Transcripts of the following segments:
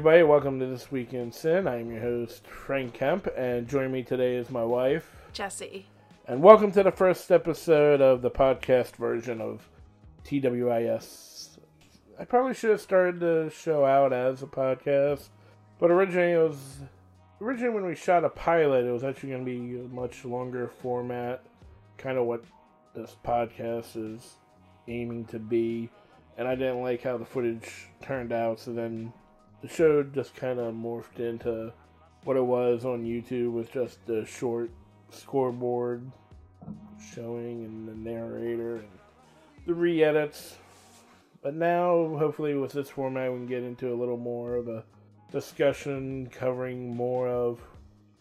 everybody. Welcome to This Week in Sin. I am your host, Frank Kemp, and joining me today is my wife, Jesse. And welcome to the first episode of the podcast version of TWIS. I probably should have started the show out as a podcast, but originally it was. Originally, when we shot a pilot, it was actually going to be a much longer format, kind of what this podcast is aiming to be. And I didn't like how the footage turned out, so then the show just kind of morphed into what it was on YouTube with just the short scoreboard showing and the narrator and the re edits. But now, hopefully, with this format, we can get into a little more of a discussion covering more of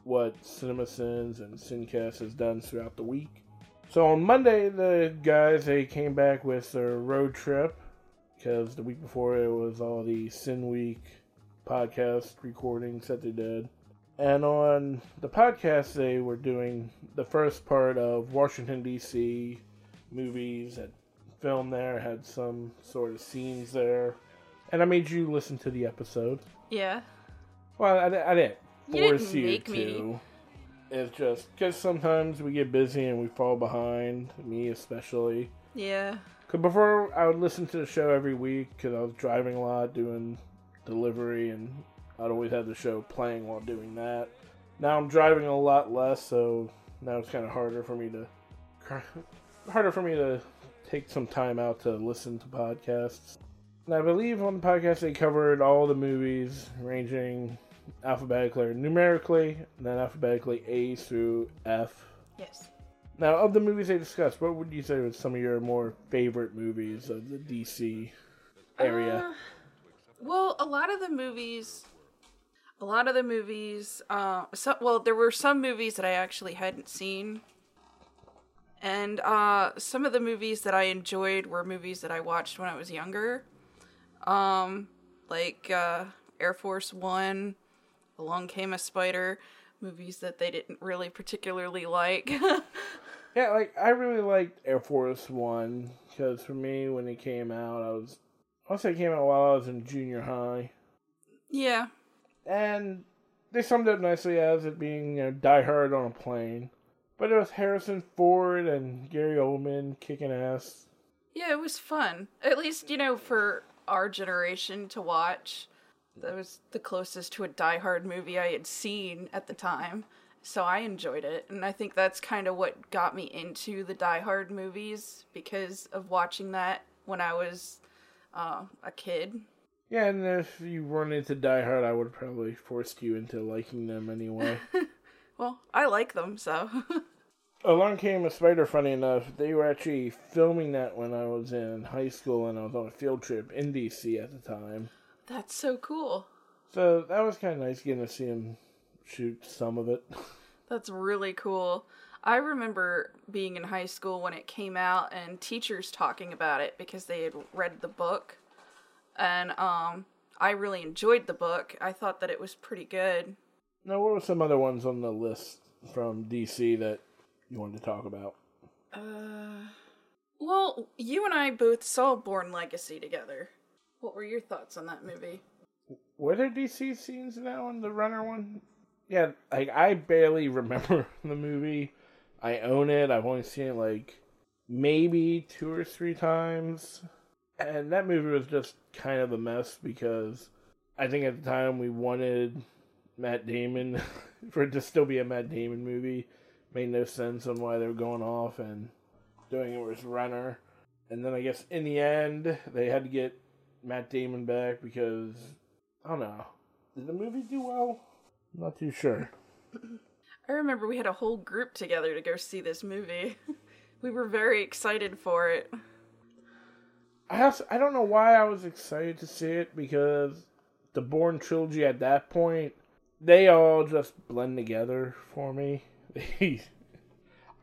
what CinemaSins and Sincast has done throughout the week. So on Monday, the guys they came back with their road trip because the week before it was all the Sin Week podcast recordings that they did. And on the podcast, they were doing the first part of Washington, D.C. movies that filmed there, had some sort of scenes there. And I made you listen to the episode. Yeah. Well, I, I didn't You didn't force you, to. me. It's just because sometimes we get busy and we fall behind, me especially. Yeah. Because before, I would listen to the show every week because I was driving a lot, doing delivery, and I'd always have the show playing while doing that. Now I'm driving a lot less, so now it's kind of harder for me to harder for me to take some time out to listen to podcasts. And I believe on the podcast they covered all the movies, ranging alphabetically or numerically, and then alphabetically A through F. Yes. Now, of the movies they discussed, what would you say was some of your more favorite movies of the DC area? Uh, well, a lot of the movies, a lot of the movies. Uh, so, well, there were some movies that I actually hadn't seen, and uh, some of the movies that I enjoyed were movies that I watched when I was younger. Um, like uh, Air Force One, Along Came a Spider, movies that they didn't really particularly like. yeah, like I really liked Air Force One because for me, when it came out, I was I say it came out while I was in junior high, yeah. and they summed up nicely as it being you know Die Hard on a plane. But it was Harrison Ford and Gary Oldman kicking ass. Yeah, it was fun. At least, you know, for our generation to watch. That was the closest to a Die Hard movie I had seen at the time. So I enjoyed it. And I think that's kind of what got me into the Die Hard movies because of watching that when I was uh, a kid. Yeah, and if you weren't into Die Hard, I would probably forced you into liking them anyway. Well, I like them, so. Along Came a Spider, funny enough, they were actually filming that when I was in high school and I was on a field trip in DC at the time. that's so cool. So that was kind of nice getting to see him shoot some of it. That's really cool. I remember being in high school when it came out and teachers talking about it because they had read the book. And um I really enjoyed the book. I thought that it was pretty good. Now, what were some other ones on the list from DC that you wanted to talk about? Uh Well, you and I both saw Bourne Legacy together. What were your thoughts on that movie? Were there DC scenes in that one, the runner one? Yeah, like I barely remember the movie. I own it. I've only seen it like maybe two or three times. And that movie was just kind of a mess because I think at the time we wanted Matt Damon for it to still be a Matt Damon movie. Made no sense on why they were going off and doing it with Renner. And then I guess in the end they had to get Matt Damon back because I don't know. Did the movie do well? I'm not too sure. I remember we had a whole group together to go see this movie. we were very excited for it. I also, I don't know why I was excited to see it because the Bourne trilogy at that point they all just blend together for me.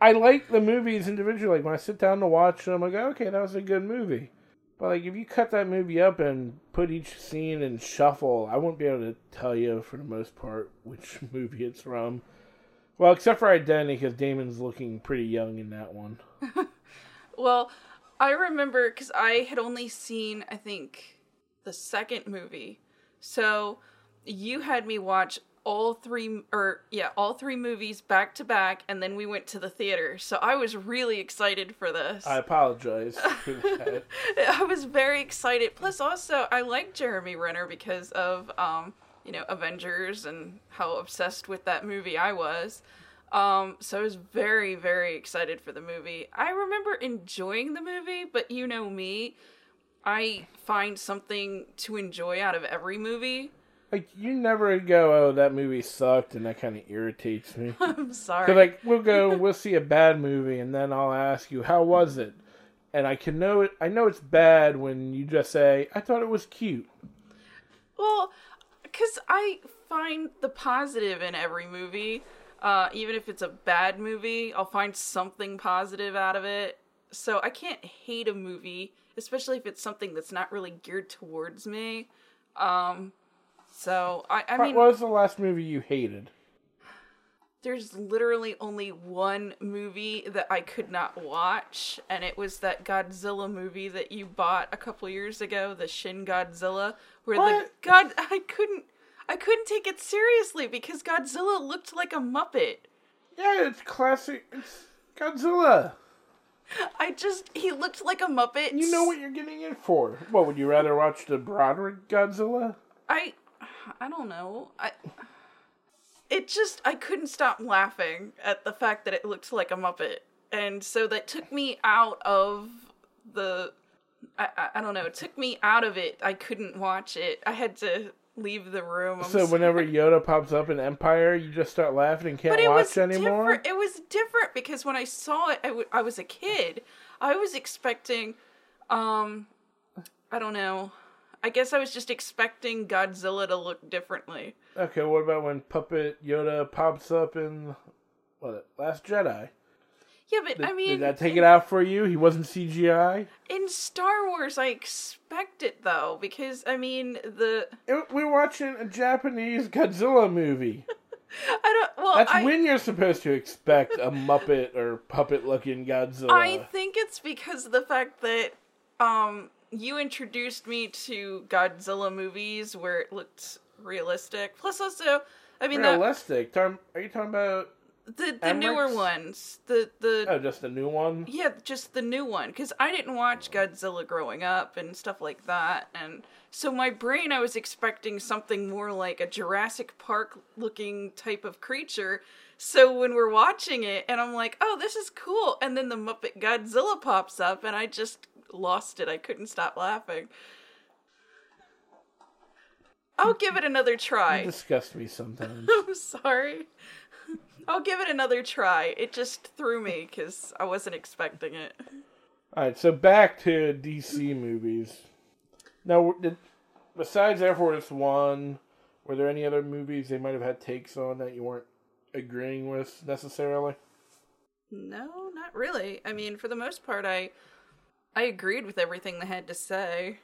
I like the movies individually. Like when I sit down to watch them, I go, okay, that was a good movie. But like if you cut that movie up and put each scene in shuffle, I won't be able to tell you for the most part which movie it's from. Well, except for Identity, because Damon's looking pretty young in that one. Well, I remember because I had only seen, I think, the second movie. So you had me watch all three or yeah, all three movies back to back and then we went to the theater. So I was really excited for this. I apologize for that. I was very excited. Plus also I like Jeremy Renner because of um, you know, Avengers and how obsessed with that movie I was. Um, so I was very, very excited for the movie. I remember enjoying the movie, but you know me, I find something to enjoy out of every movie. Like you never go, oh, that movie sucked, and that kind of irritates me. I'm sorry. Cause like we'll go, we'll see a bad movie, and then I'll ask you, how was it? And I can know it. I know it's bad when you just say, I thought it was cute. Well, because I find the positive in every movie. Uh, even if it's a bad movie, I'll find something positive out of it. So I can't hate a movie, especially if it's something that's not really geared towards me. Um, so I, I What mean, was the last movie you hated? there's literally only one movie that I could not watch, and it was that Godzilla movie that you bought a couple years ago, the Shin Godzilla, where What? God I couldn't I couldn't take it seriously because Godzilla looked like a Muppet. Yeah, it's classic. It's Godzilla. I just he looked like a Muppet. You know what you're getting in for. What would you rather watch the Broderick Godzilla? I I don't know. I it just I couldn't stop laughing at the fact that it looked like a Muppet. And so that took me out of the I, I, I don't know, it took me out of it. I couldn't watch it. I had to leave the room. I'm So sorry. whenever Yoda pops up in Empire, you just start laughing and can't but it watch was anymore. different. It was different because when I saw it, I, w- I was a kid. I was expecting, um, I don't know. I guess I was just expecting Godzilla to look differently. Okay, what about when Puppet Yoda pops up in what Last Jedi? Yeah, but I mean, did that take it out for you? He wasn't CGI. in Star Wars, I expect it though because I mean the It- we're watching a Japanese Godzilla movie. I don't. Well, That's I, when you're supposed to expect a Muppet or puppet-looking Godzilla. I think it's because of the fact that um you introduced me to Godzilla movies where it looked realistic. Plus, also, I mean, that, Realistic. Talking- Are you talking about? The the newer ones, the the Oh, just the new one. yeah, just the new one. Because I didn't watch Godzilla growing up and stuff like that, and so my brain, I was expecting something more like a Jurassic Park looking type of creature. So when we're watching it, and I'm like, oh, this is cool, and then the Muppet Godzilla pops up, and I just lost it. I couldn't stop laughing. I'll give it another You try. disgust me sometimes. I'm sorry. I'll give it another try. It just threw me because I wasn't expecting it. All right, so back to DC movies. Now, did, besides Air Force One, were there any other movies they might have had takes on that you weren't agreeing with necessarily? No, not really. I mean, for the most part, I I agreed with everything they had to say.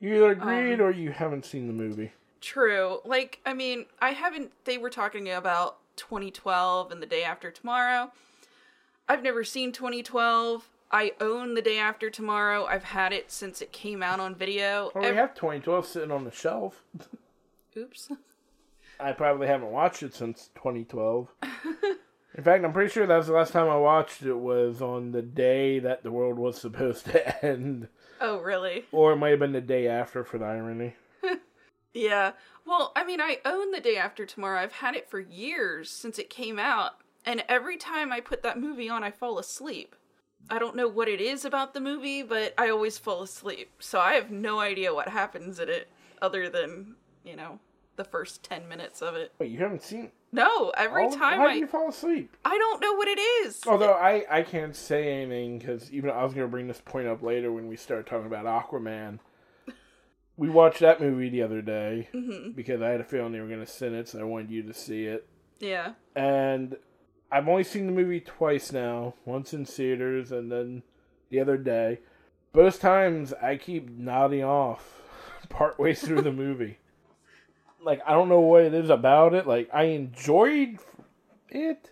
You either agreed Um, or you haven't seen the movie. True. Like, I mean, I haven't. They were talking about 2012 and the day after tomorrow. I've never seen 2012. I own the day after tomorrow. I've had it since it came out on video. Well, we Ev- have 2012 sitting on the shelf. Oops. I probably haven't watched it since 2012. In fact, I'm pretty sure that was the last time I watched it was on the day that the world was supposed to end. Oh, really? Or it might have been the day after for the irony. Yeah. Well, I mean, I own the day after tomorrow. I've had it for years since it came out. And every time I put that movie on, I fall asleep. I don't know what it is about the movie, but I always fall asleep. So I have no idea what happens in it other than, you know, the first 10 minutes of it. Wait, you haven't seen No, every all- time How I do you fall asleep? I don't know what it is. Although I, I can't say anything because even I was going to bring this point up later when we start talking about Aquaman. We watched that movie the other day hmm because I had a feeling they were going to send it, so I wanted you to see it. Yeah. And I've only seen the movie twice now. Once in theaters and then the other day. Both times I keep nodding off partway through the movie. Like I don't know what it is about it. Like I enjoyed it,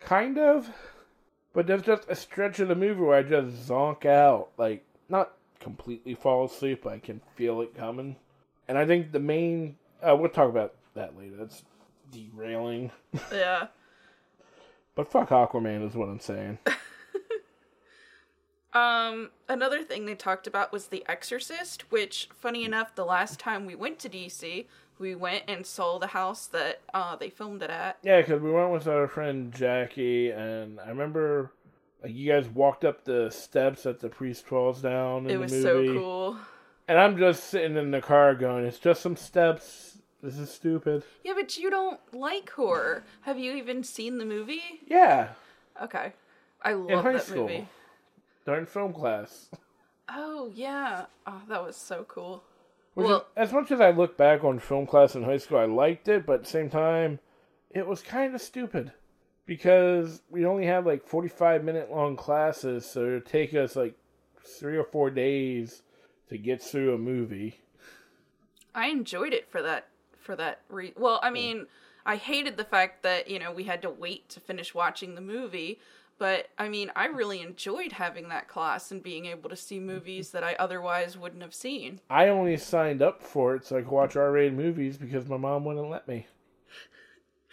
kind of, but there's just a stretch of the movie where I just zonk out. Like not completely fall asleep, I can feel it coming. And I think the main uh, we'll talk about that later. That's derailing. Yeah. But fuck Aquaman is what I'm saying. Um, another thing they talked about was The Exorcist, which, funny enough, the last time we went to DC, we went and saw the house that uh, they filmed it at. Yeah, because we went with our friend Jackie, and I remember like you guys walked up the steps that the priest falls down. In It was the so cool. And I'm just sitting in the car going, "It's just some steps. This is stupid." Yeah, but you don't like horror. Have you even seen the movie? Yeah, Okay. I love in high that school movie. during film class. Oh, yeah. Oh, that was so cool. Which is- Well- as much as I look back on film class in high school, I liked it, but at the same time, it was kind of stupid because we only have like 45 minute long classes, so it would take us like three or four days to get through a movie. I enjoyed it for that for that re- well, I mean, I hated the fact that, you know, we had to wait to finish watching the movie, but I mean, I really enjoyed having that class and being able to see movies that I otherwise wouldn't have seen. I only signed up for it so I could watch R rated movies because my mom wouldn't let me.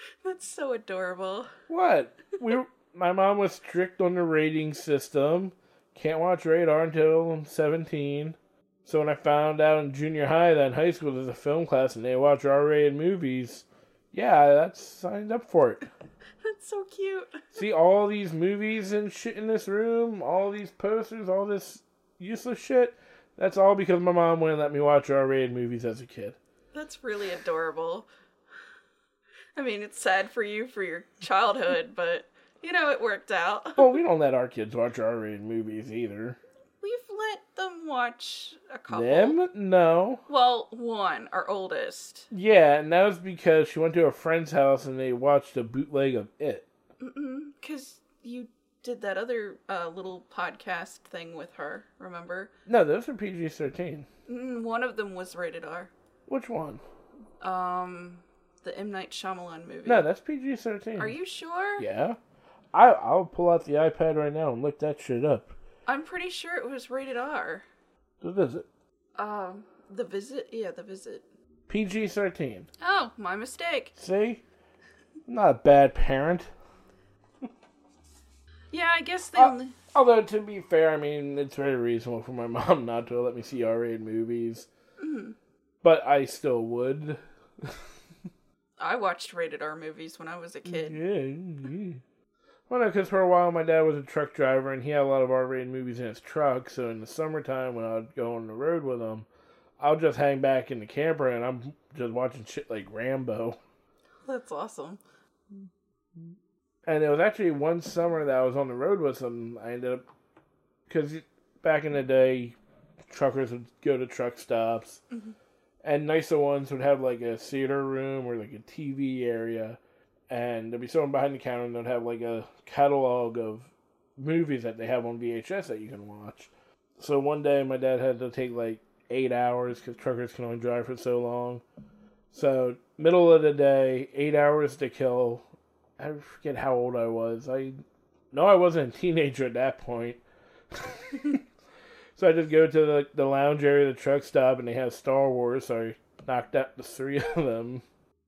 That's so adorable. What? We my mom was strict on the rating system. Can't watch radar until I'm 17. So when I found out in junior high that in high school there's a film class and they watch R-rated movies, yeah, that's signed up for it. That's so cute. See all these movies and shit in this room, all these posters, all this useless shit. That's all because my mom wouldn't let me watch R-rated movies as a kid. That's really adorable. I mean, it's sad for you for your childhood, but you know, it worked out. Well, we don't let our kids watch R-rated movies either. We've let them watch a couple. Them? No. Well, one, our oldest. Yeah, and that was because she went to a friend's house and they watched a bootleg of it. Because you did that other uh, little podcast thing with her, remember? No, those are PG 13. Mm, One of them was rated R. Which one? Um, the M. Night Shyamalan movie. No, that's PG 13. Are you sure? Yeah. I, I'll pull out the iPad right now and look that shit up. I'm pretty sure it was rated R. The visit. Um, The Visit? Yeah, The Visit. PG 13. Oh, my mistake. See? I'm not a bad parent. Yeah, I guess they Uh, only. Although, to be fair, I mean, it's very reasonable for my mom not to let me see R rated movies. But I still would. I watched rated R movies when I was a kid. Yeah. yeah. Well, no, because for a while my dad was a truck driver and he had a lot of R-rated movies in his truck. So in the summertime when I'd go on the road with him, I'll just hang back in the camper and I'm just watching shit like Rambo. That's awesome. And it was actually one summer that I was on the road with him. I ended up because back in the day, truckers would go to truck stops, mm-hmm. And nicer ones would have like a theater room or like a TV area, and there'd be someone behind the counter and they'd have like a catalog of movies that they have on VHS that you can watch. So one day, my dad had to take like eight hours because truckers can only drive for so long. So middle of the day, eight hours to kill. I forget how old I was. I no, I wasn't a teenager at that point. so I just go to the, the lounge area the truck stop, and they have Star Wars. So I knocked out the three of them.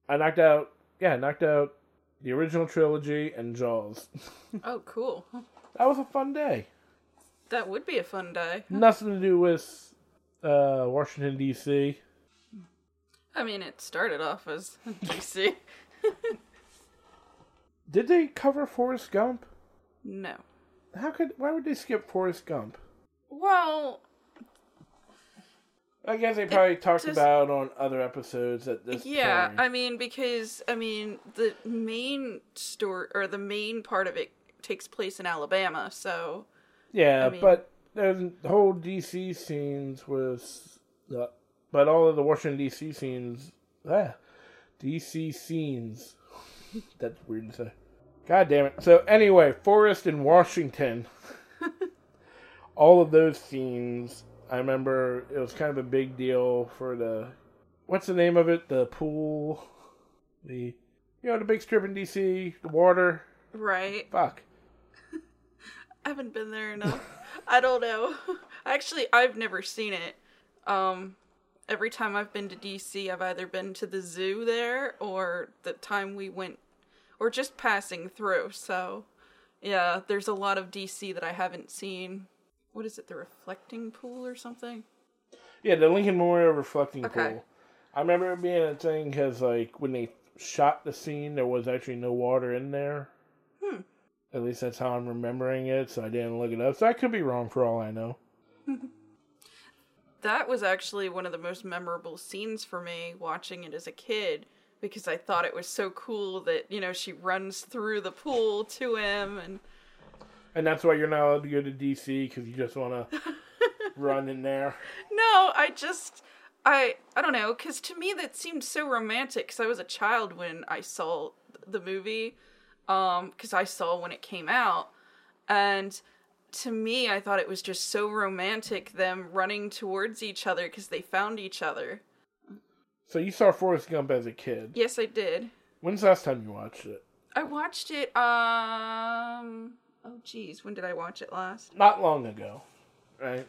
I knocked out, yeah, I knocked out the original trilogy and Jaws. Oh, cool. That was a fun day. That would be a fun day. Nothing to do with uh, Washington D.C. I mean, it started off as DC. Did they cover Forrest Gump? no. How could? Why would they skip Forrest Gump? Well, I guess they probably talked just- about on other episodes at this yeah, point. I mean, because, I mean, the main story, or the main part of it takes place in Alabama, so. yeah, I mean- but the whole DC scenes was, uh, but all of the Washington DC scenes, ah, DC scenes. That's weird to say. God damn it. So anyway, Forrest in Washington. all of those scenes, I remember it was kind of a big deal for the, what's the name of it? The pool, the, you know, the big strip in DC, the water. Right. Fuck. I haven't been there enough. I don't know. Actually, I've never seen it. Um, every time I've been to DC, I've either been to the zoo there or the time we went, or just passing through. So, yeah, there's a lot of DC that I haven't seen. What is it, the reflecting pool or something? Yeah, the Lincoln Memorial reflecting Okay. pool. I remember it being a thing because, like, when they shot the scene, there was actually no water in there. Hmm. At least that's how I'm remembering it, so I didn't look it up. So I could be wrong for all I know. That was actually one of the most memorable scenes for me watching it as a kid because I thought it was so cool that, you know, she runs through the pool to him and And that's why you're not allowed to go to DC because you just want to run in there. No, I just I I don't know cuz to me that seemed so romantic cuz I was a child when I saw the movie um cuz I saw when it came out and to me I thought it was just so romantic them running towards each other cuz they found each other. So you saw Forrest Gump as a kid. Yes, I did. When's the last time you watched it? I watched it um oh geez, when did I watch it last? Not long ago, right?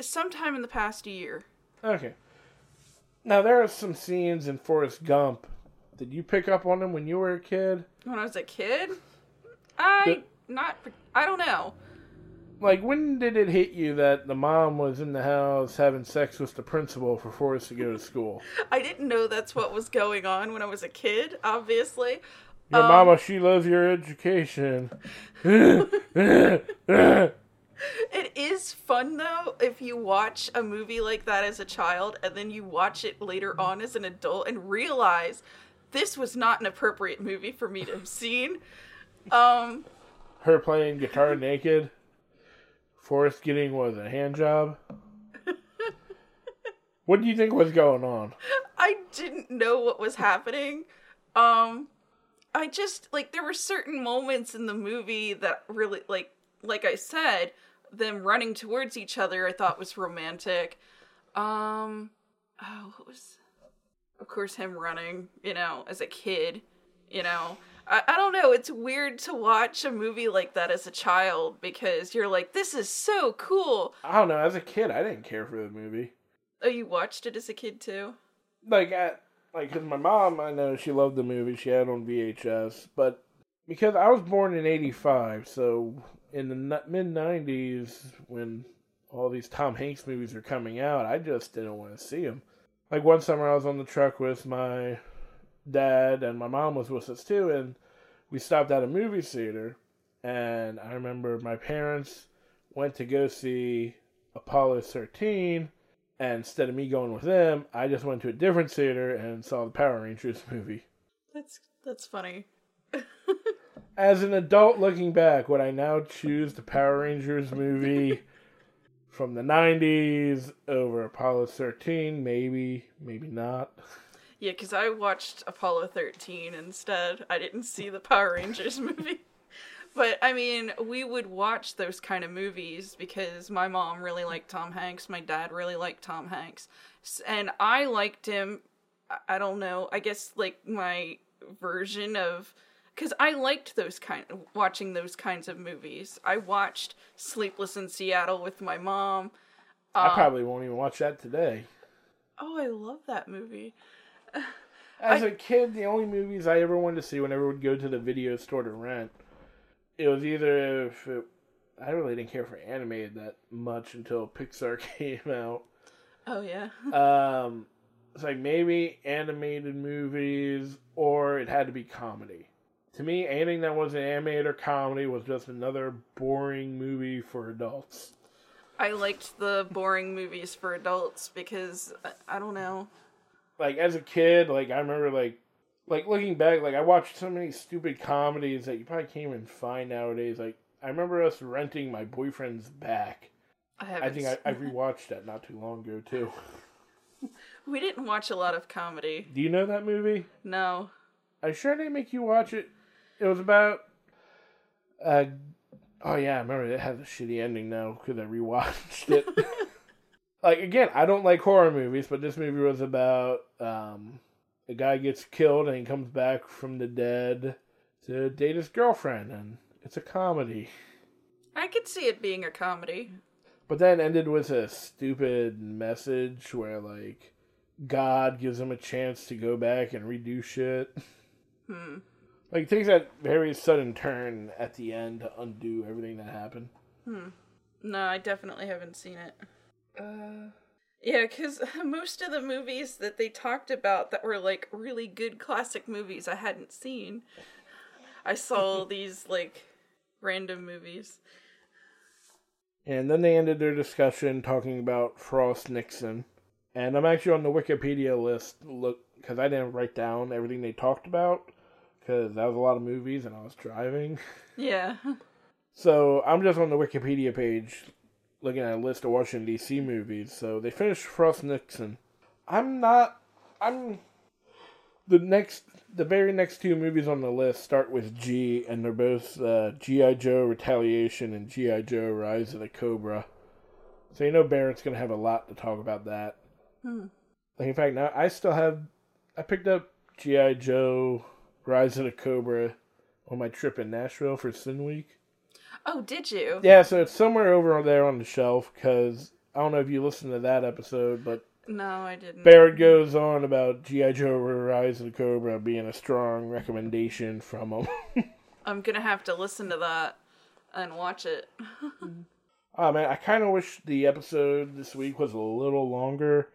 Sometime in the past year. Okay. Now there are some scenes in Forrest Gump. Did you pick up on them when you were a kid? When I was a kid? I not I don't know. Like when did it hit you that the mom was in the house having sex with the principal for Forrest to go to school? I didn't know that's what was going on when I was a kid, obviously. Your Um, mama, she loves your education. It is fun though if you watch a movie like that as a child and then you watch it later on as an adult and realize this was not an appropriate movie for me to have seen. Um Her playing guitar naked. Forrest getting was a hand job. what do you think was going on? I didn't know what was happening. Um I just like there were certain moments in the movie that really like like I said, them running towards each other I thought was romantic. Um oh, what was of course him running, you know, as a kid, you know. I, I don't know, it's weird to watch a movie like that as a child because you're like, this is so cool. I don't know. As a kid, I didn't care for the movie. Oh, you watched it as a kid too? like at like because my mom I know she loved the movie she had on VHS but because I was born in '85 so in the mid '90s when all these Tom Hanks movies were coming out I just didn't want to see them like one summer I was on the truck with my dad and my mom was with us too and we stopped at a movie theater and I remember my parents went to go see Apollo 13 and instead of me going with them, I just went to a different theater and saw the Power Rangers movie. That's that's funny. As an adult looking back, would I now choose the Power Rangers movie from the 90s over Apollo 13? Maybe, maybe not. Yeah, because I watched Apollo 13 instead. I didn't see the Power Rangers movie. But, I mean, we would watch those kind of movies because my mom really liked Tom Hanks. My dad really liked Tom Hanks. And I liked him, I- don't know, I guess, like, my version of. Because I liked those kind watching those kinds of movies. I watched Sleepless in Seattle with my mom. I uh, probably won't even watch that today. Oh, I love that movie. As I- a kid, the only movies I ever wanted to see whenever we'd go to the video store to rent, it was either if it, I really didn't care for animated that much until Pixar came out. Oh, yeah. Um, it's like maybe animated movies or it had to be comedy. To me, anything that wasn't animated or comedy was just another boring movie for adults. I liked the boring movies for adults because I, I don't know. Like as a kid, like I remember like like looking back, like I watched so many stupid comedies that you probably can't even find nowadays. Like I remember us renting my boyfriend's back. I. I think I, I rewatched that not too long ago too. we didn't watch a lot of comedy. Do you know that movie? No. I sure didn't make you watch it. It was about. Uh, oh yeah, I remember it has a shitty ending now because I rewatched it. like again, I don't like horror movies, but this movie was about um, a guy gets killed and he comes back from the dead to date his girlfriend, and it's a comedy. I could see it being a comedy. But then ended with a stupid message where like God gives him a chance to go back and redo shit. Hmm. Like it takes that very sudden turn at the end to undo everything that happened. No, I definitely haven't seen it. Uh, yeah, because most of the movies that they talked about that were like really good classic movies, I hadn't seen. I saw these like random movies. And then they ended their discussion talking about Frost Nixon. And I'm actually on the Wikipedia list look because I didn't write down everything they talked about because that was a lot of movies and I was driving. Yeah. So I'm just on the Wikipedia page looking at a list of Washington D.C. movies. So they finished Frost Nixon. I'm not. I'm. The next, the very next two movies on the list start with G, and they're both uh, G.I. Joe Retaliation and G.I. Joe Rise of the Cobra. So you know Barrett's gonna have a lot to talk about that. Hmm. Like in fact, now I still have. I picked up G.I. Joe Rise of the Cobra on my trip in Nashville for Sin Week. Oh, did you? Yeah, so it's somewhere over there on the shelf because I don't know if you listened to that episode, but No, I didn't. Barrett goes on about G.I. Joe Rise of the Cobra being a strong recommendation from him. I'm gonna have to listen to that and watch it. oh man, I kind of wish the episode this week was a little longer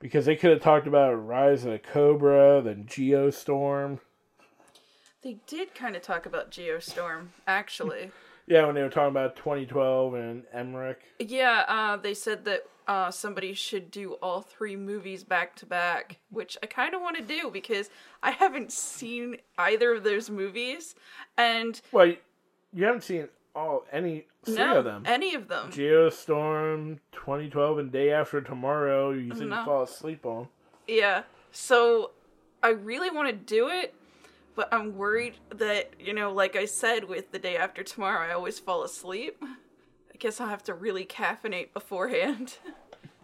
because they could have talked about Rise of the Cobra, then Geostorm. They did kind of talk about Geostorm, actually. Yeah, when they were talking about 2012 and Emmerich. yeah, uh, they said that uh, somebody should do all three movies back to back, which I kind of want to do because I haven't seen either of those movies, and Well, you haven't seen all any three no, of them. any of them. Geostorm, 2012, and Day After Tomorrow. You said No. fall asleep on. Yeah. So I really want to do it, but I'm worried that, you know, like I said with the day after tomorrow, I always fall asleep. I guess I'll have to really caffeinate beforehand.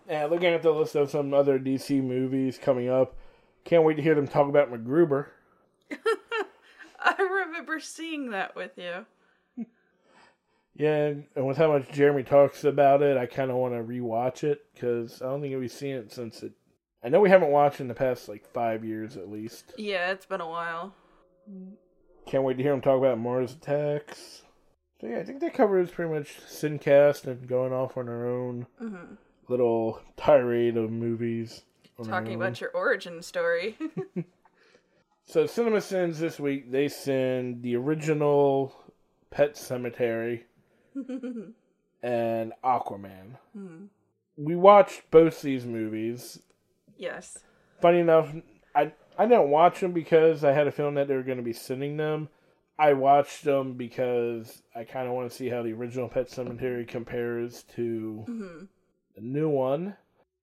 Yeah, looking at the list of some other DC movies coming up, can't wait to hear them talk about MacGruber. I remember seeing that with you. Yeah, and with how much Jeremy talks about it, I kind of want to rewatch it because I don't think we've seen it since it. I know we haven't watched in the past like five years at least. Yeah, it's been a while. Can't wait to hear him talk about Mars Attacks. So yeah, I think that covers pretty much Sincast and going off on our own hmm little tirade of movies. Talking about your origin story. So Cinema Sins this week they send the original Pet Sematary and Aquaman. Hmm. We watched both these movies. yes. Funny enough, I I didn't watch them because I had a feeling that they were going to be sending them. I watched them because I kind of want to see how the original Pet Sematary compares to hmm the new one.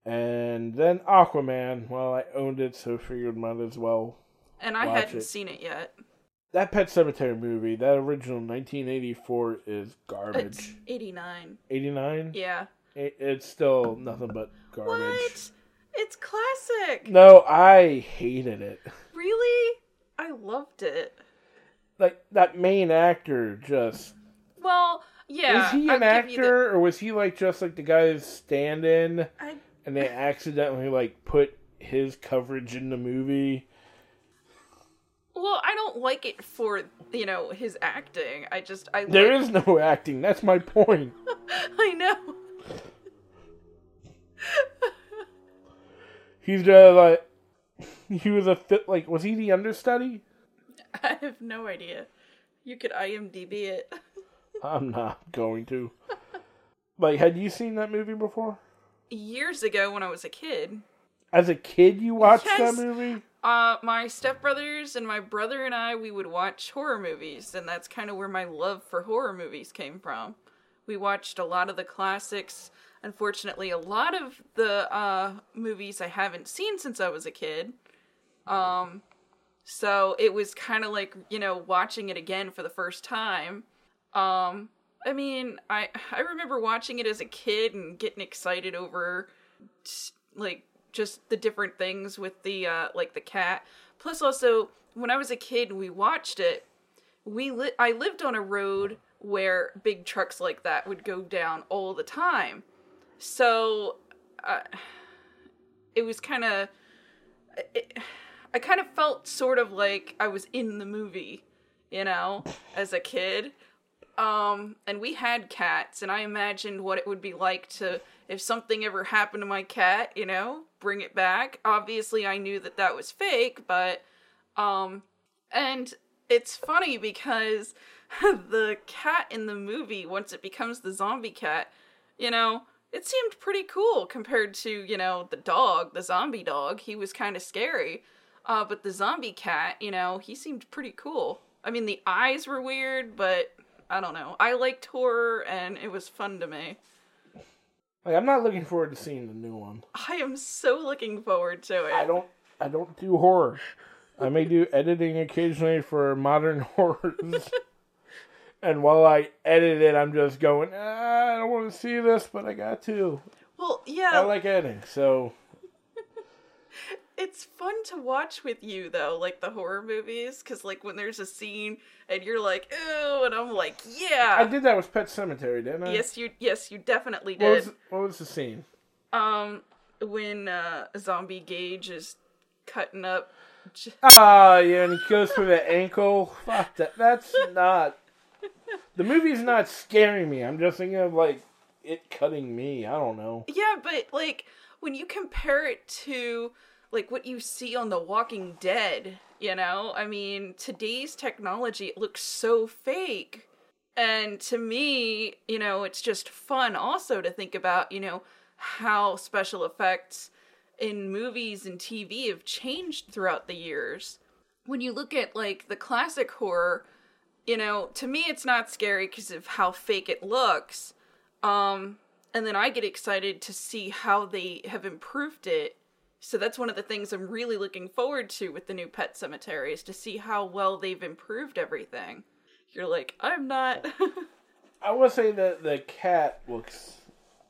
And then Aquaman, well, I owned it, so figured might as well And I hadn't it. seen it yet. That Pet Sematary movie, that original 1984 is It's garbage. 89. 89? Yeah. It, it's still nothing but garbage. What? It's classic. No, I hated it. Really? I loved it. Like, that main actor just. Well, yeah. is he an actor, or was he like just like the guy's stand in I, and they accidentally like put his coverage in the movie? well, I don't like it for you know his acting. I just I There like, is no acting, that's my point. I know. He's just like. He was a fit, like, was he the understudy? I have no idea. You could IMDb it. I'm not going to. Like, had you seen that movie before? Years ago when I was a kid, As a kid, you watched Yes. that movie? uh, my stepbrothers and my brother and I, we would watch horror movies, and that's kind of where my love for horror movies came from. We watched a lot of the classics. Unfortunately, a lot of the uh, movies I haven't seen since I was a kid. Um, so it was kind of like you know watching it again for the first time. Um, I mean, I I remember watching it as a kid and getting excited over like just the different things with the uh like the cat. Plus also when I was a kid we watched it, we li- I lived on a road where big trucks like that would go down all the time. So uh, it was kind of I kind of felt sort of like I was in the movie, you know, as a kid. Um, and we had cats, and I imagined what it would be like to, if something ever happened to my cat, you know, bring it back. Obviously, I knew that that was fake, but, um, and it's funny because the cat in the movie, once it becomes the zombie cat, you know, it seemed pretty cool compared to, you know, the dog, the zombie dog. He was kind of scary. Uh, but the zombie cat, you know, he seemed pretty cool. I mean, the eyes were weird, but I don't know. I liked horror, and it was fun to me. Like, I'm not looking forward to seeing the new one. I am so looking forward to it. I don't. I don't do horror. I may do editing occasionally for modern horrors. And while I edit it, I'm just going, ah, I don't want to see this, but I got to. Well, yeah. I like editing, so. it's fun to watch with you though, like the horror movies, because like when there's a scene and you're like, "Ew," and I'm like, "Yeah." I did that with Pet Sematary, didn't I? Yes, you. Yes, you definitely What did. was, what was the scene? Um, when uh, Zombie Gage is cutting up. Ah, yeah, and he goes for the ankle. Fuck that. That's not. The movie's not scaring me. I'm just thinking of like it cutting me. I don't know. Yeah, but like when you compare it to like what you see on The Walking Dead, you know, I mean, today's technology looks so fake. And to me, you know, it's just fun also to think about, you know, how special effects in movies and TV have changed throughout the years. When you look at like the classic horror, you know, to me it's not scary because of how fake it looks. Um, and then I get excited to see how they have improved it. So that's one of the things I'm really looking forward to with the new Pet Sematary is to see how well they've improved everything. You're like, I'm not. I will say that the cat looks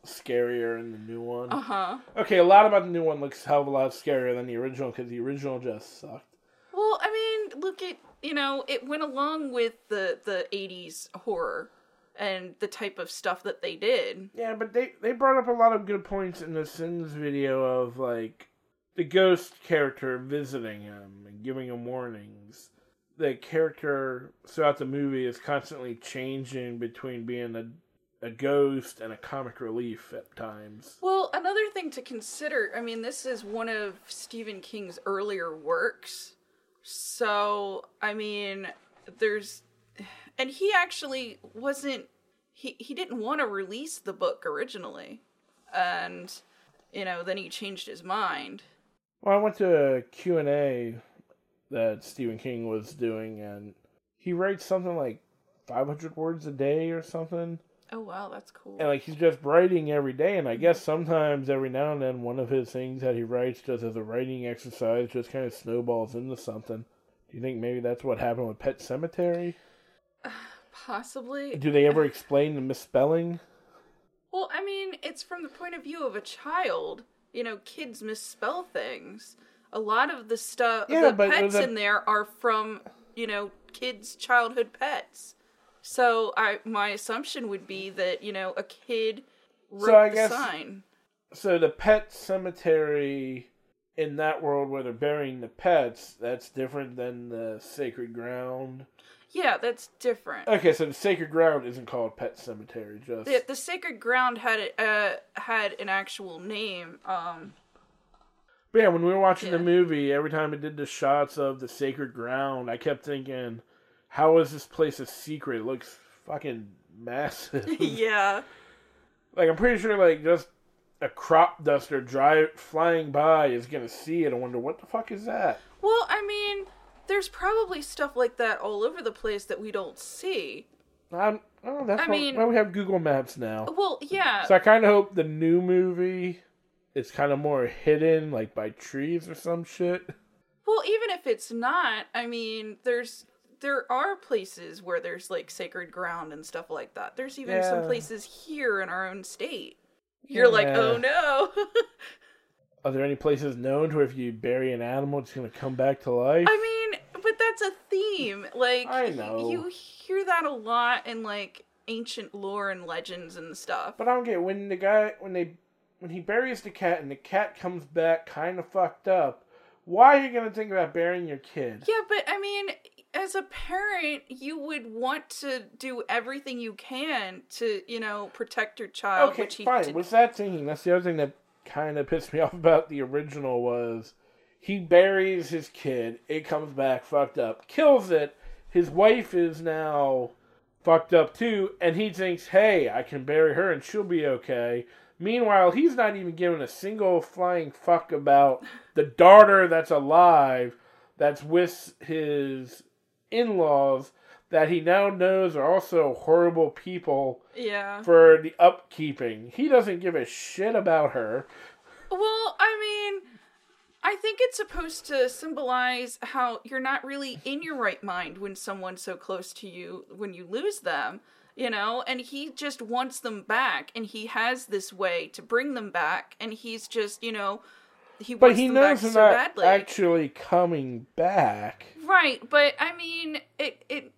scarier in the new one. uh huh. Okay, a lot about the new one looks hell of a lot scarier than the original because the original just sucked. Well, I mean, look at you know, it went along with the the '80s horror and the type of stuff that they did. Yeah, but they they brought up a lot of good points in the Sins video of like the ghost character visiting him and giving him warnings. The character throughout the movie is constantly changing between being a a ghost and a comic relief at times. Well, another thing to consider, I mean, this is one of Stephen King's earlier works. So, I mean, there's and he actually wasn't he he didn't want to release the book originally. And you know, then he changed his mind. Well, I went to a Q&A that Stephen King was doing and he writes something like 500 words a day or something. Oh wow, that's cool. And like he's just writing every day, and I guess sometimes every now and then one of his things that he writes just as a writing exercise just kind of snowballs into something. Do you think maybe that's what happened with Pet Sematary? Possibly. Do they ever explain the misspelling? Well, I mean, it's from the point of view of a child. You know, kids misspell things. A lot of the stuff, Yeah, the pets that- in there are from, you know, kids' childhood pets. So I, my assumption would be that you know a kid wrote So I the guess- sign. So the Pet Cemetery in that world where they're burying the pets, that's different than the Sacred Ground. Yeah, that's different. Okay, so the Sacred Ground isn't called Pet Cemetery, just the, the sacred ground had uh had an actual name. Um, But yeah, when we were watching the movie, every time it did the shots of the sacred ground, I kept thinking, how is this place a secret? It looks fucking massive. yeah. like I'm pretty sure like just a crop duster drive flying by is gonna see it and wonder what the fuck is that? Well, I mean, there's probably stuff like that all over the place that we don't see. I'm, oh, that's I why, mean- why we have Google Maps now. Well, yeah. So I kind of hope the new movie is kind of more hidden, like by trees or some shit. Well, even if it's not, I mean, there's there are places where there's like sacred ground and stuff like that. There's even some places here in our own state. You're like, oh no. Are there any places known to where if you bury an animal, it's gonna come back to life? I mean, but that's a theme. Like I know. you hear that a lot in like ancient lore and legends and stuff. But I don't get when the guy when they when he buries the cat and the cat comes back kind of fucked up. why are you going to think about burying your kid? Yeah, but I mean, as a parent, you would want to do everything you can to, you know, protect your child. Okay, which he fine. did- Was that thinking? That's the other thing that kind of pissed me off about the original was he buries his kid. It comes back fucked up, kills it. His wife is now fucked up too, and he thinks, "Hey, I can bury her and she'll be okay." Meanwhile, he's not even giving a single flying fuck about the daughter that's alive, that's with his in-laws that he now knows are also horrible people yeah. for the upkeeping. He doesn't give a shit about her. Well, I mean, I think it's supposed to symbolize how you're not really in your right mind when someone's so close to you when you lose them, you know, and he just wants them back and he has this way to bring them back and he's just, you know, he But he knows back so not badly. actually coming back. Right, but I mean, it it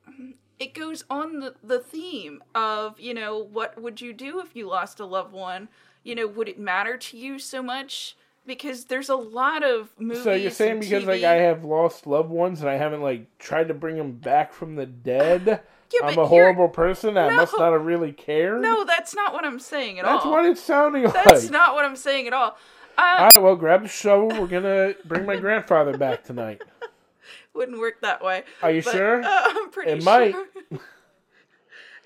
it goes on the the theme of you know what would you do if you lost a loved one? You know, would it matter to you so much? Because there's a lot of movies. So you're saying because TV like I have lost loved ones and I haven't like tried to bring them back from the dead, Yeah, I'm a horrible person. I No. must not have really cared. No, that's not what I'm saying at that's all. That's what it's sounding that's like. That's not what I'm saying at all. Uh, All right, well, grab the shovel. We're gonna bring my grandfather back tonight. wouldn't work that way. Are you But, sure? uh, I'm pretty It sure. might.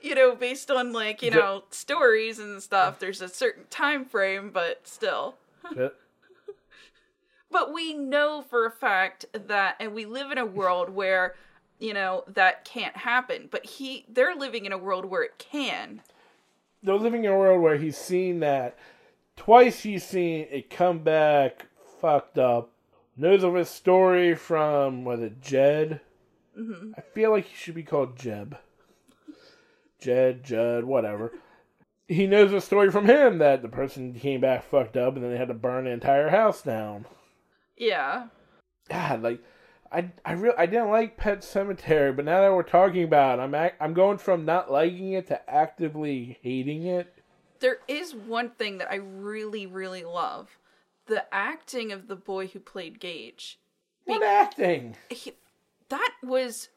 you know, based on like you The- know stories and stuff, there's a certain time frame, but still. But- But we know for a fact that, and we live in a world where, you know, that can't happen. But he, they're living in a world where it can. they're living in a world where he's seen that twice. He's seen it come back fucked up. Knows of his story from was it Jed? hmm I feel like he should be called Jeb. Jed, Judd, whatever. He knows a story from him that the person came back fucked up and then they had to burn the entire house down. Yeah. God, like I I real I didn't like Pet Sematary, but now that we're talking about it, I'm ac- I'm going from not liking it to actively hating it. There is one thing that I really, really love the acting of the boy who played Gage. What acting? He, that was.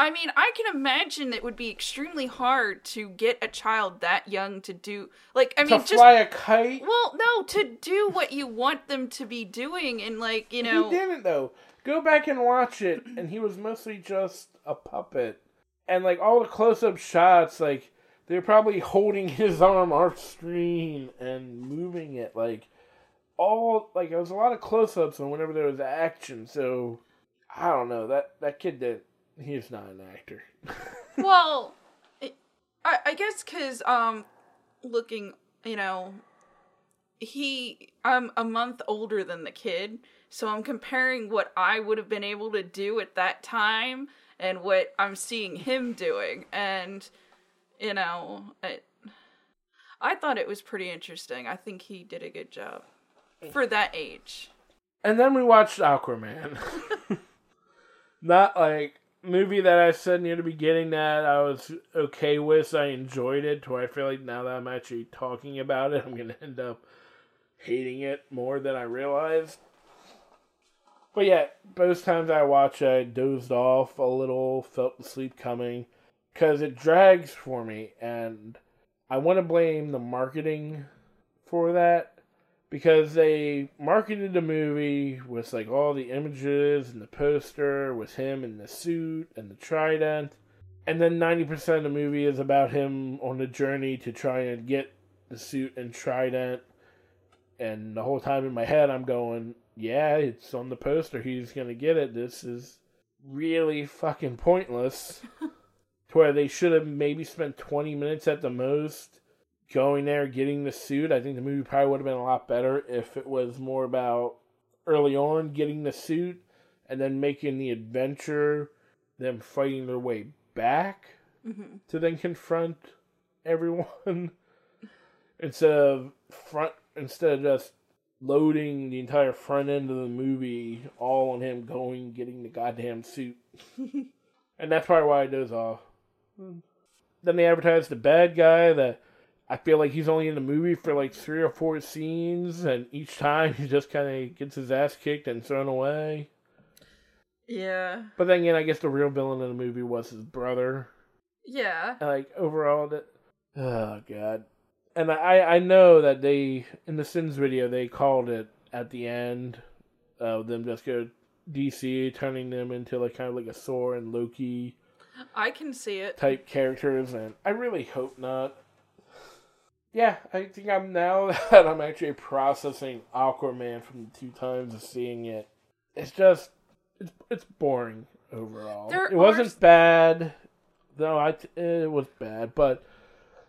I mean, I can imagine it would be extremely hard to get a child that young to do. Like, I mean, to just fly a kite? Well, no, to do what you want them to be doing and like, you know, He didn't though. Go back and watch it, and he was mostly just a puppet. And like all the close-up shots, like they're probably holding his arm off screen and moving it. Like all like there was a lot of close-ups and whenever there was action. So I don't know that that kid did. He's not an actor. well, it, I I guess cuz um looking, you know, he I'm a month older than the kid, so I'm comparing what I would have been able to do at that time and what I'm seeing him doing and you know, it, I thought it was pretty interesting. I think he did a good job for that age. And then we watched Aquaman. Not like movie that I said near the beginning that I was okay with. I enjoyed it. To where I feel like now that I'm actually talking about it, I'm gonna end up hating it more than I realized. But yeah, both times I watched, I dozed off a little, felt the sleep coming, because it drags for me, and I want to blame the marketing for that because they marketed the movie with like all the images and the poster with him in the suit and the trident and then 90% of the movie is about him on the journey to try and get the suit and trident and the whole time in my head i'm going yeah it's on the poster he's gonna get it this is really fucking pointless to where they should have maybe spent 20 minutes at the most going there, getting the suit. I think the movie probably would have been a lot better if it was more about early on getting the suit and then making the adventure, them fighting their way back hmm to then confront everyone instead of front instead of just loading the entire front end of the movie all on him going getting the goddamn suit. and that's probably why it does off. Then they advertised the bad guy that I feel like he's only in the movie for like three or four scenes, and each time he just kind of gets his ass kicked and thrown away. Yeah. But then again, I guess the real villain in the movie was his brother. Yeah. And, like overall, that oh god. And I I know that they in the Sins video they called it at the end of them just go DC turning them into like kind of like a Thor and Loki I can see it. type characters, and I really hope not. Yeah, I think I'm now that I'm actually processing Aquaman from the two times of seeing it. It's just it's it's boring overall. There it wasn't are- bad, though. I t- it was bad, but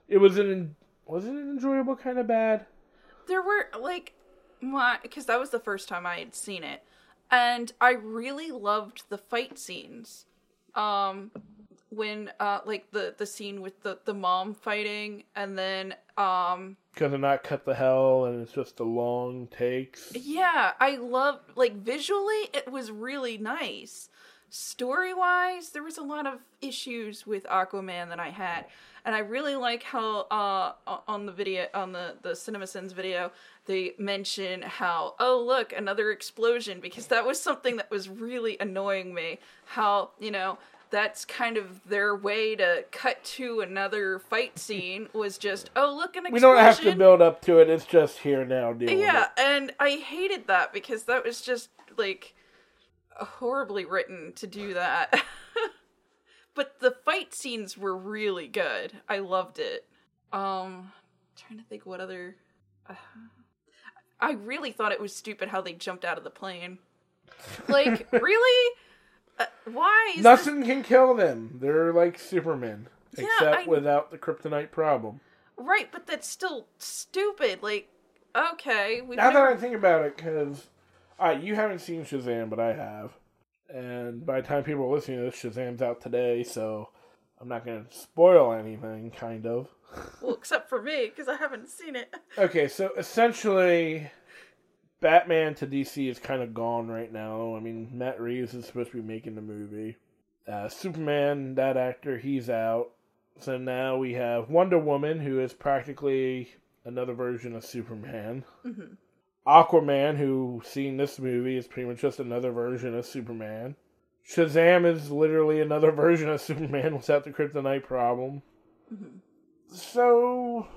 it was an was it an enjoyable kind of bad. There were like my because that was the first time I had seen it, and I really loved the fight scenes. Um, when uh like the the scene with the the mom fighting, and then um Because of not cut the hell, and it's just the long takes. yeah, I love like visually it was really nice. Story wise, there was a lot of issues with Aquaman that I had. And I really like how uh on the video on the the CinemaSins video they mention how oh look another explosion because that was something that was really annoying me how you know that's kind of their way to cut to another fight scene was just oh look an explosion We don't have to build up to it. It's just here now. With yeah, and I hated that because that was just like horribly written to do that. but the fight scenes were really good. I loved it. Um trying to think what other uh, I really thought it was stupid how they jumped out of the plane. Like, really? Uh, why? Is this- Nothing can kill them. They're like Superman, Yeah, except I- without the kryptonite problem. Right, but that's still stupid. Like, okay, we've Now never... that I think about it, because uh, you haven't seen Shazam, but I have, and by the time people are listening to this, Shazam's out today, so I'm not going to spoil anything. Kind of. well, except for me because I haven't seen it. Okay, so essentially, Batman to DC is kind of gone right now. I mean, Matt Reeves is supposed to be making the movie. Uh, Superman, that actor, he's out. So now we have Wonder Woman, who is practically another version of Superman. Mhm. Aquaman, who seen this movie, is pretty much just another version of Superman. Shazam is literally another version of Superman without the kryptonite problem. Mhm. So,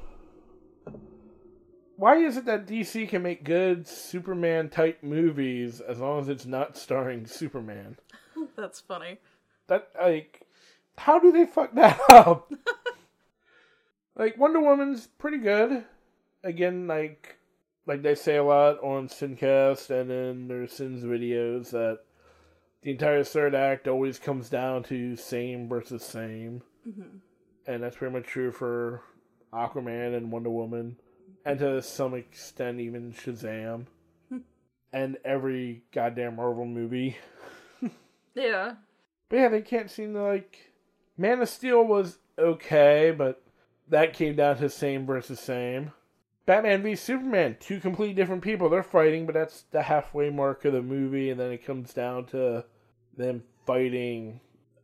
why is it that DC can make good Superman type movies as long as it's not starring Superman? That's funny. That like, how do they fuck that up? like Wonder Woman's pretty good. Again, like like they say a lot on Sincast and in their Sins videos that the entire third act always comes down to same versus same hmm and that's pretty much true for Aquaman and Wonder Woman, and to some extent even Shazam, and every goddamn Marvel movie. Yeah. But yeah, they can't seem to like. Man of Steel was okay, but that came down to same versus same. Batman v Superman, two completely different people. They're fighting, but that's the halfway mark of the movie, and then it comes down to them fighting.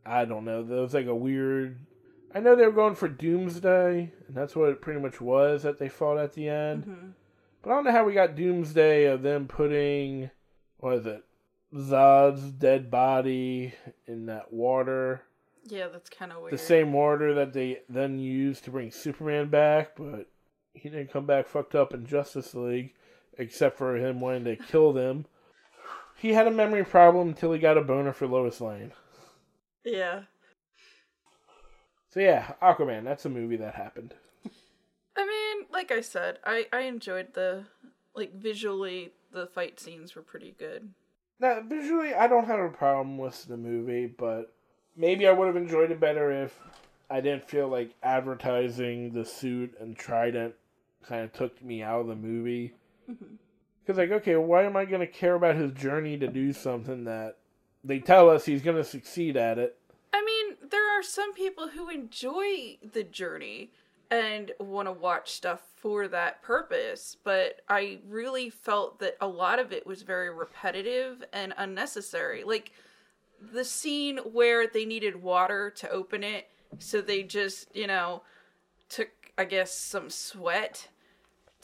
I don't know. There was like a weird. I know they were going for Doomsday, and that's what it pretty much was that they fought at the end. hmm But I don't know how we got Doomsday of them putting what is it? Zod's dead body in that water. Yeah, that's kind of weird. The same water that they then used to bring Superman back, but he didn't come back fucked up in Justice League, except for him wanting to kill them. He had a memory problem until he got a boner for Lois Lane. Yeah. So yeah, Aquaman, that's a movie that happened. I mean, like I said, I I enjoyed the like visually the fight scenes were pretty good. Now, visually, I don't have a problem with the movie, but maybe I would have enjoyed it better if I didn't feel like advertising the suit and Trident kind of took me out of the movie. Mm-hmm. Because, like, okay, why am I going to care about his journey to do something that they tell us he's going to succeed at it? I mean, there are some people who enjoy the journey and want to watch stuff for that purpose, but I really felt that a lot of it was very repetitive and unnecessary. Like the scene where they needed water to open it, so they just, you know, took I guess, some sweat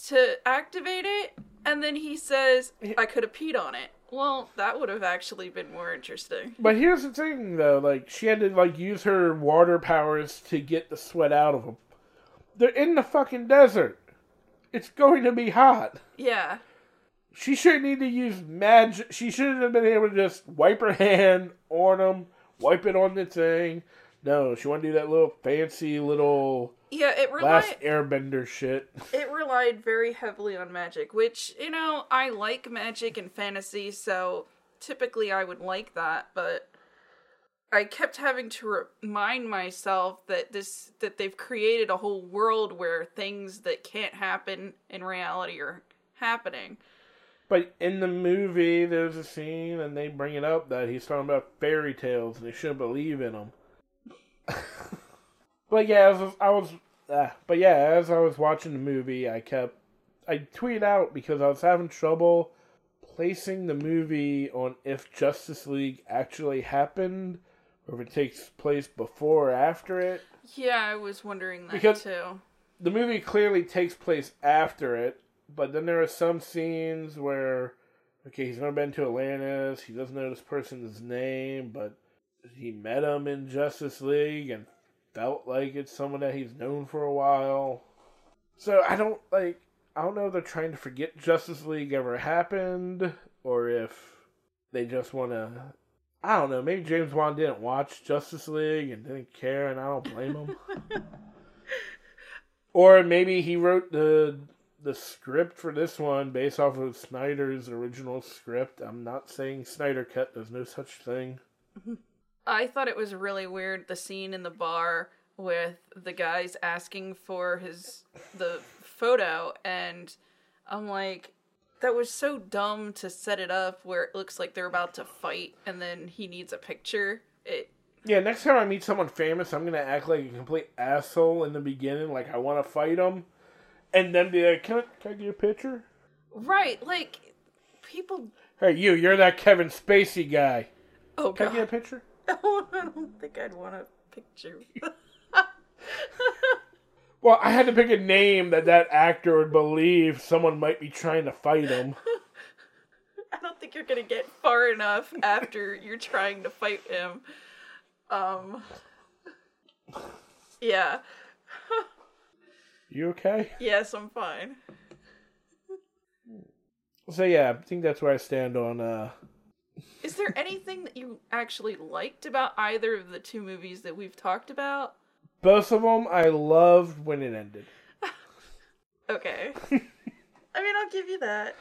to activate it. And then he says, I could have peed on it. Well, that would have actually been more interesting. But here's the thing, though. Like, she had to, like, use her water powers to get the sweat out of them. They're in the fucking desert. It's going to be hot. Yeah. She shouldn't need to use magic. She shouldn't have been able to just wipe her hand on them, wipe it on the thing. No, she wanted to do that little fancy little Yeah, it relied last airbender shit. it relied very heavily on magic, which, you know, I like magic and fantasy, so typically I would like that, but I kept having to remind myself that this that they've created a whole world where things that can't happen in reality are happening. But in the movie, there's a scene, and they bring it up that he's talking about fairy tales, and they shouldn't believe in them. but yeah, as I was, uh, but yeah, as I was watching the movie, I kept, I tweeted out because I was having trouble placing the movie on if Justice League actually happened, or if it takes place before or after it. Yeah, I was wondering that Because- too. the movie clearly takes place after it, but then there are some scenes where, okay, he's never been to Atlantis. He doesn't know this person's name, but he met him in Justice League and felt like it's someone that he's known for a while. So I don't like. I don't know if they're trying to forget Justice League ever happened, or if they just want to. I don't know. Maybe James Wan didn't watch Justice League and didn't care, and I don't blame him. Or maybe he wrote the the script for this one based off of Snyder's original script. I'm not saying Snyder cut. There's no such thing. I thought it was really weird the scene in the bar with the guys asking for his the photo and I'm like that was so dumb to set it up where it looks like they're about to fight and then he needs a picture. It Yeah, next time I meet someone famous, I'm gonna act like a complete asshole in the beginning, like I want to fight them, and then be like, "Can I, can I get a picture?" right, like people Hey, you, you're that Kevin Spacey guy. Oh Can I get a picture? I don't think I'd want a picture. Well, I had to pick a name that that actor would believe someone might be trying to fight him. I don't think you're gonna get far enough after you're trying to fight him. Um. Yeah. You okay? Yes, I'm fine. So yeah, I think that's where I stand on uh Is there anything that you actually liked about either of the two movies that we've talked about? both of them. I loved when it ended. Okay. I mean, I'll give you that.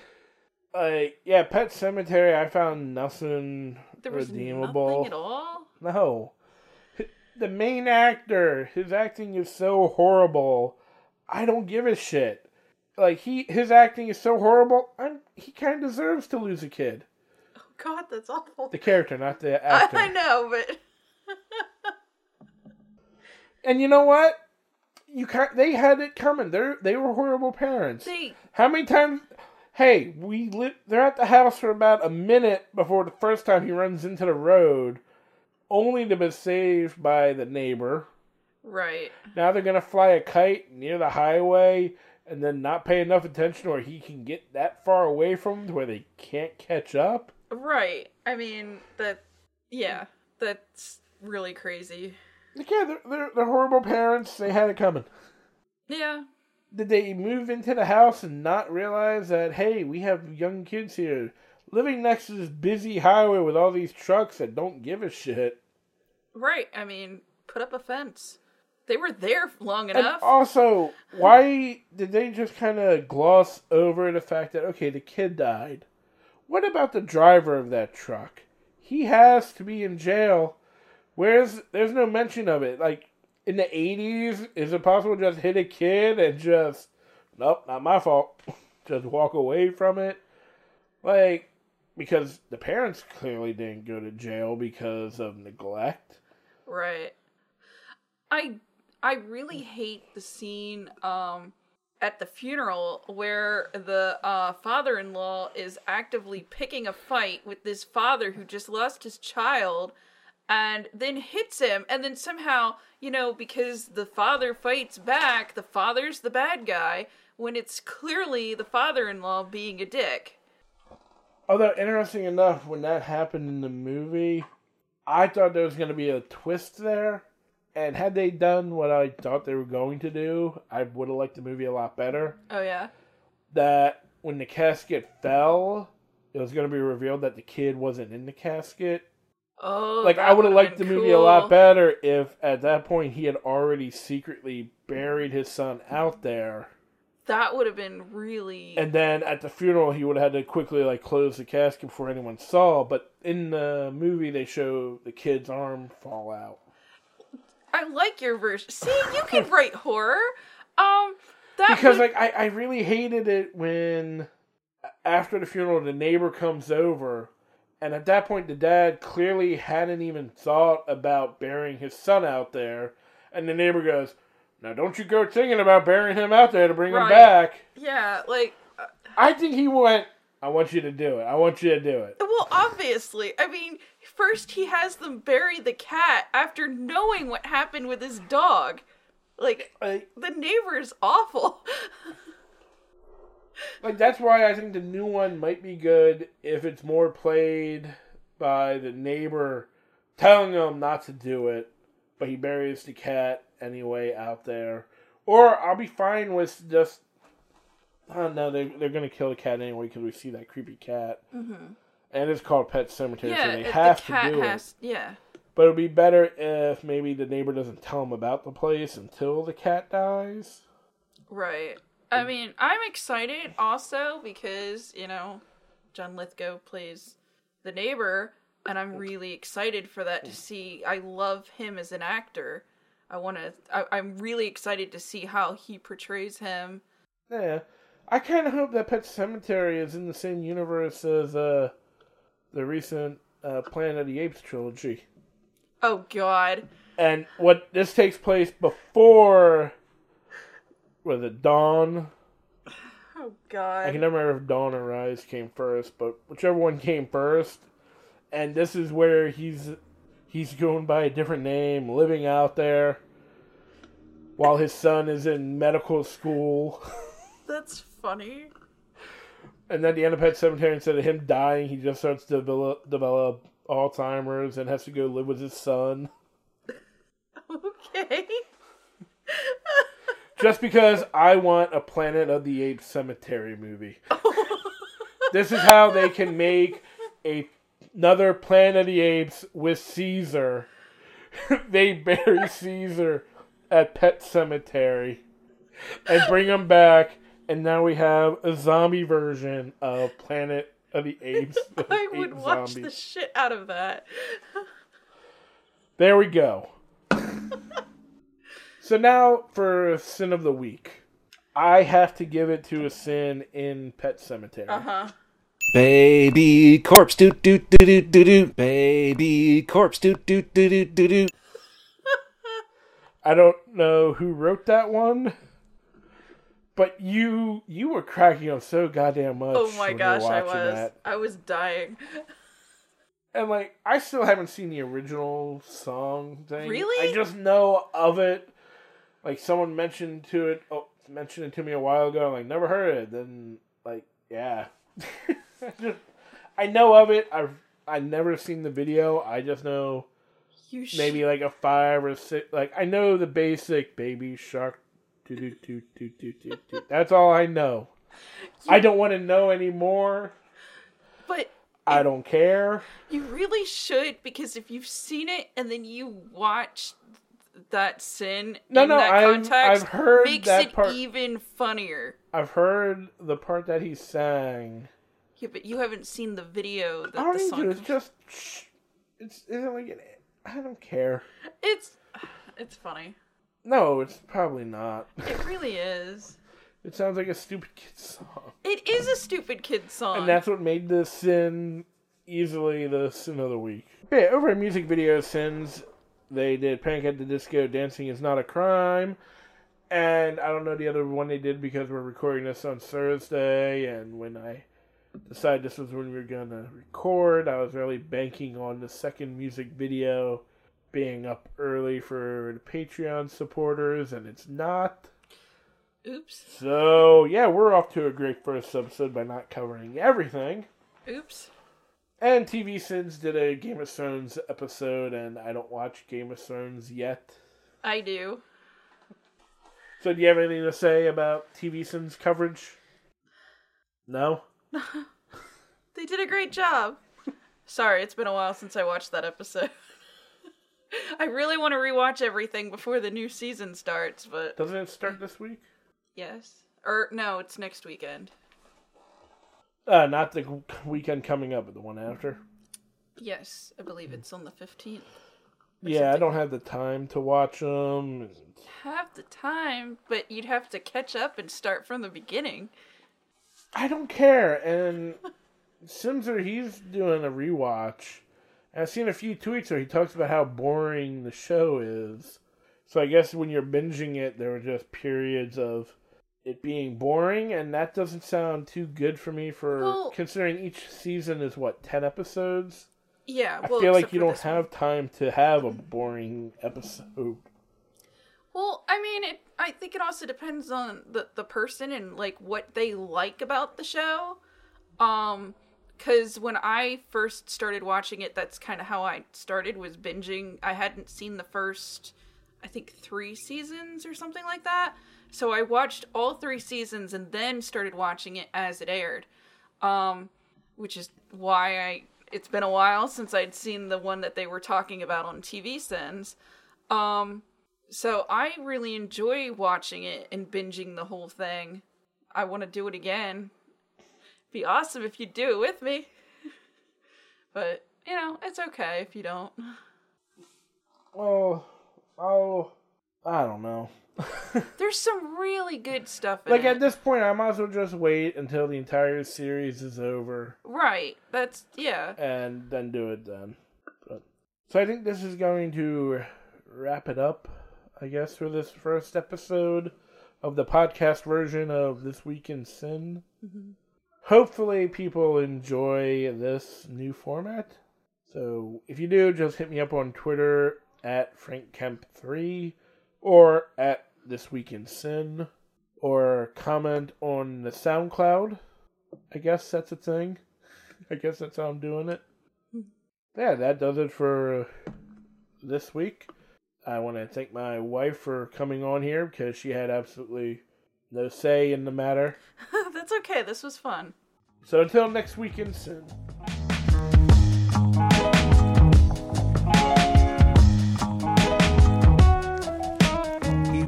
Like yeah, Pet Sematary. I found nothing There was redeemable. nothing at all. No, the main actor, his acting is so horrible. I don't give a shit. Like he, his acting is so horrible. I'm, he kind of deserves to lose a kid. God, that's awful. The character, not the actor. I know, but And you know what? You can't. They had it coming. They they were horrible parents. they How many times? Hey, we li- they're at the house for about a minute before the first time he runs into the road, only to be saved by the neighbor. right. Now they're gonna fly a kite near the highway and then not pay enough attention or he can get that far away from them to where they can't catch up. Right. I mean, that. Yeah, that's really crazy. Like, yeah, they're, they're, they're horrible parents. They had it coming. Yeah. Did they move into the house and not realize that, hey, we have young kids here living next to this busy highway with all these trucks that don't give a shit? Right. I mean, put up a fence. They were there long And enough. also, why did they just kind of gloss over the fact that, okay, the kid died? What about the driver of that truck? He has to be in jail. Where's there's no mention of it. Like in the eighties, is it possible to just hit a kid and just nope, not my fault. just walk away from it? Like because the parents clearly didn't go to jail because of neglect. Right. I I really hate the scene um at the funeral where the uh, father-in-law is actively picking a fight with this father who just lost his child and then hits him and then somehow, you know, because the father fights back, the father's the bad guy when it's clearly the father-in-law being a dick. Although interesting enough, when that happened in the movie, I thought there was going to be a twist there, and had they done what I thought they were going to do, I would have liked the movie a lot better. Oh yeah. That when the casket fell, it was going to be revealed that the kid wasn't in the casket. Oh, like I would have liked the been movie a lot better if at that point he had already secretly buried his son out there. That would have been really. And then at the funeral, he would have had to quickly like close the casket before anyone saw. But in the movie, they show the kid's arm fall out. I like your version. See, you can write horror. Um, that Because would- like I, I really hated it when after the funeral, the neighbor comes over, and at that point, the dad clearly hadn't even thought about burying his son out there, and the neighbor goes. Now, don't you go thinking about burying him out there to bring him back. yeah, like uh, I think he went. I want you to do it. I want you to do it. Well, obviously. I mean, first he has them bury the cat after knowing what happened with his dog. Like, Like, the neighbor's awful. like that's why I think the new one might be good if it's more played by the neighbor telling him not to do it, but he buries the cat anyway out there. Or I'll be fine with just. I don't know. They they're gonna kill the cat anyway because we see that creepy cat, mm-hmm. And it's called Pet Sematary, Yeah, so they it- have the cat to do it. has. Yeah. But it'd be better if maybe the neighbor doesn't tell him about the place until the cat dies. Right. I mean, I'm excited also because, you know, John Lithgow plays the neighbor, and I'm really excited for that to see. I love him as an actor. I want to, I'm really excited to see how he portrays him. Yeah, I kind of hope that Pet Sematary is in the same universe as uh, the recent uh, Planet of the Apes trilogy, Oh, God. and what this takes place before. Was it Dawn? Oh, God! I can never remember if Dawn or Rise came first, but whichever one came first. And this is where he's he's going by a different name, living out there, while his son is in medical school. That's funny. And then the end of Pet Sematary, instead of him dying, he just starts to develop, develop Alzheimer's and has to go live with his son. Okay. Just because I want a Planet of the Apes cemetery movie. this is how they can make a, another Planet of the Apes with Caesar. they bury Caesar at Pet Sematary and bring him back, and now we have a zombie version of Planet of the Apes. with I would ape watch the shit out of that. There we go. so now for sin of the week. I have to give it to a sin in Pet Sematary. Uh huh. Baby corpse doo doo doo doo doo doo. Baby corpse doo doo doo doo doo doo. I don't know who wrote that one, but you you were cracking up so goddamn much. Oh my gosh, I was. That. I was dying. And like, I still haven't seen the original song thing. Really? I just know of it. Like someone mentioned to it, oh, mentioned it to me a while ago. I'm like, never heard it. Then like, yeah, Just- I know of it. I've I never seen the video. I just know You sh- maybe like a five or six. Like I know the basic baby shark. Toot, toot, toot, toot, toot, toot. That's all I know. I don't want to know anymore. but I don't care. you really should because if you've seen it and then you watch that sin No, in no, that I've- context, I've heard makes that it part. even funnier. I've heard the part that he sang. Yeah, but you haven't seen the video that I don't the need song. to. It's just. It's isn't like an, I don't care. It's it's funny. No, it's probably not. It really is. It sounds like a stupid kid song, It is a stupid kid song. and that's what made this sin easily the sin of the week. But yeah, over at music video sins, they did Panic at the Disco, Dancing is Not a Crime, and I don't know the other one they did because we're recording this on Thursday, and when I decided this was when we were gonna record. I was really banking on the second music video being up early for the Patreon supporters, and it's not. Oops. So yeah, we're off to a great first episode by not covering everything. Oops. And TV Sins did a Game of Thrones episode, and I don't watch Game of Thrones yet. I do. So do you have anything to say about TV Sins coverage? No. They did a great job. Sorry, it's been a while since I watched that episode. I really want to rewatch everything before the new season starts, but Doesn't it start this week? yes. Or no, it's next weekend. Uh, not the weekend coming up, but the one after. Yes, I believe it's on the 15th. Yeah, I don't have the time to watch them. Have the time, but you'd have to catch up and start from the beginning. I don't care. And Simser, he's doing a rewatch. I've seen a few tweets where he talks about how boring the show is. So I guess when you're binging it, there were just periods of it being boring, and that doesn't sound too good for me. For Well- considering each season is what ten episodes, Yeah, I feel like you don't this one. have time to have a boring episode. Well, I mean, it. I think it also depends on the the person and like what they like about the show. Um, because when I first started watching it, that's kind of how I started was binging. I hadn't seen the first, I think, three seasons or something like that. So I watched all three seasons and then started watching it as it aired. Um, which is why I. It's been a while since I'd seen the one that they were talking about on TV Sins. Um, so I really enjoy watching it and binging the whole thing. I want to do it again. Be awesome if you do it with me. but, you know, it's okay if you don't. Oh, oh, I don't know. There's some really good stuff in like it. at this point, I might as well just wait until the entire series is over right. That's yeah. and then do it then. But, so I think this is going to wrap it up, I guess, for this first episode of the podcast version of This Week in Sin. Mm-hmm. Hopefully, people enjoy this new format. So if you do, just hit me up on Twitter at FrankKemp3 or at This Week in Sin or comment on the SoundCloud. I guess that's a thing. I guess that's how I'm doing it. Hmm. Yeah, that does it for this week. I want to thank my wife for coming on here because she had absolutely no say in the matter. That's okay. This was fun. So until next weekend Sin.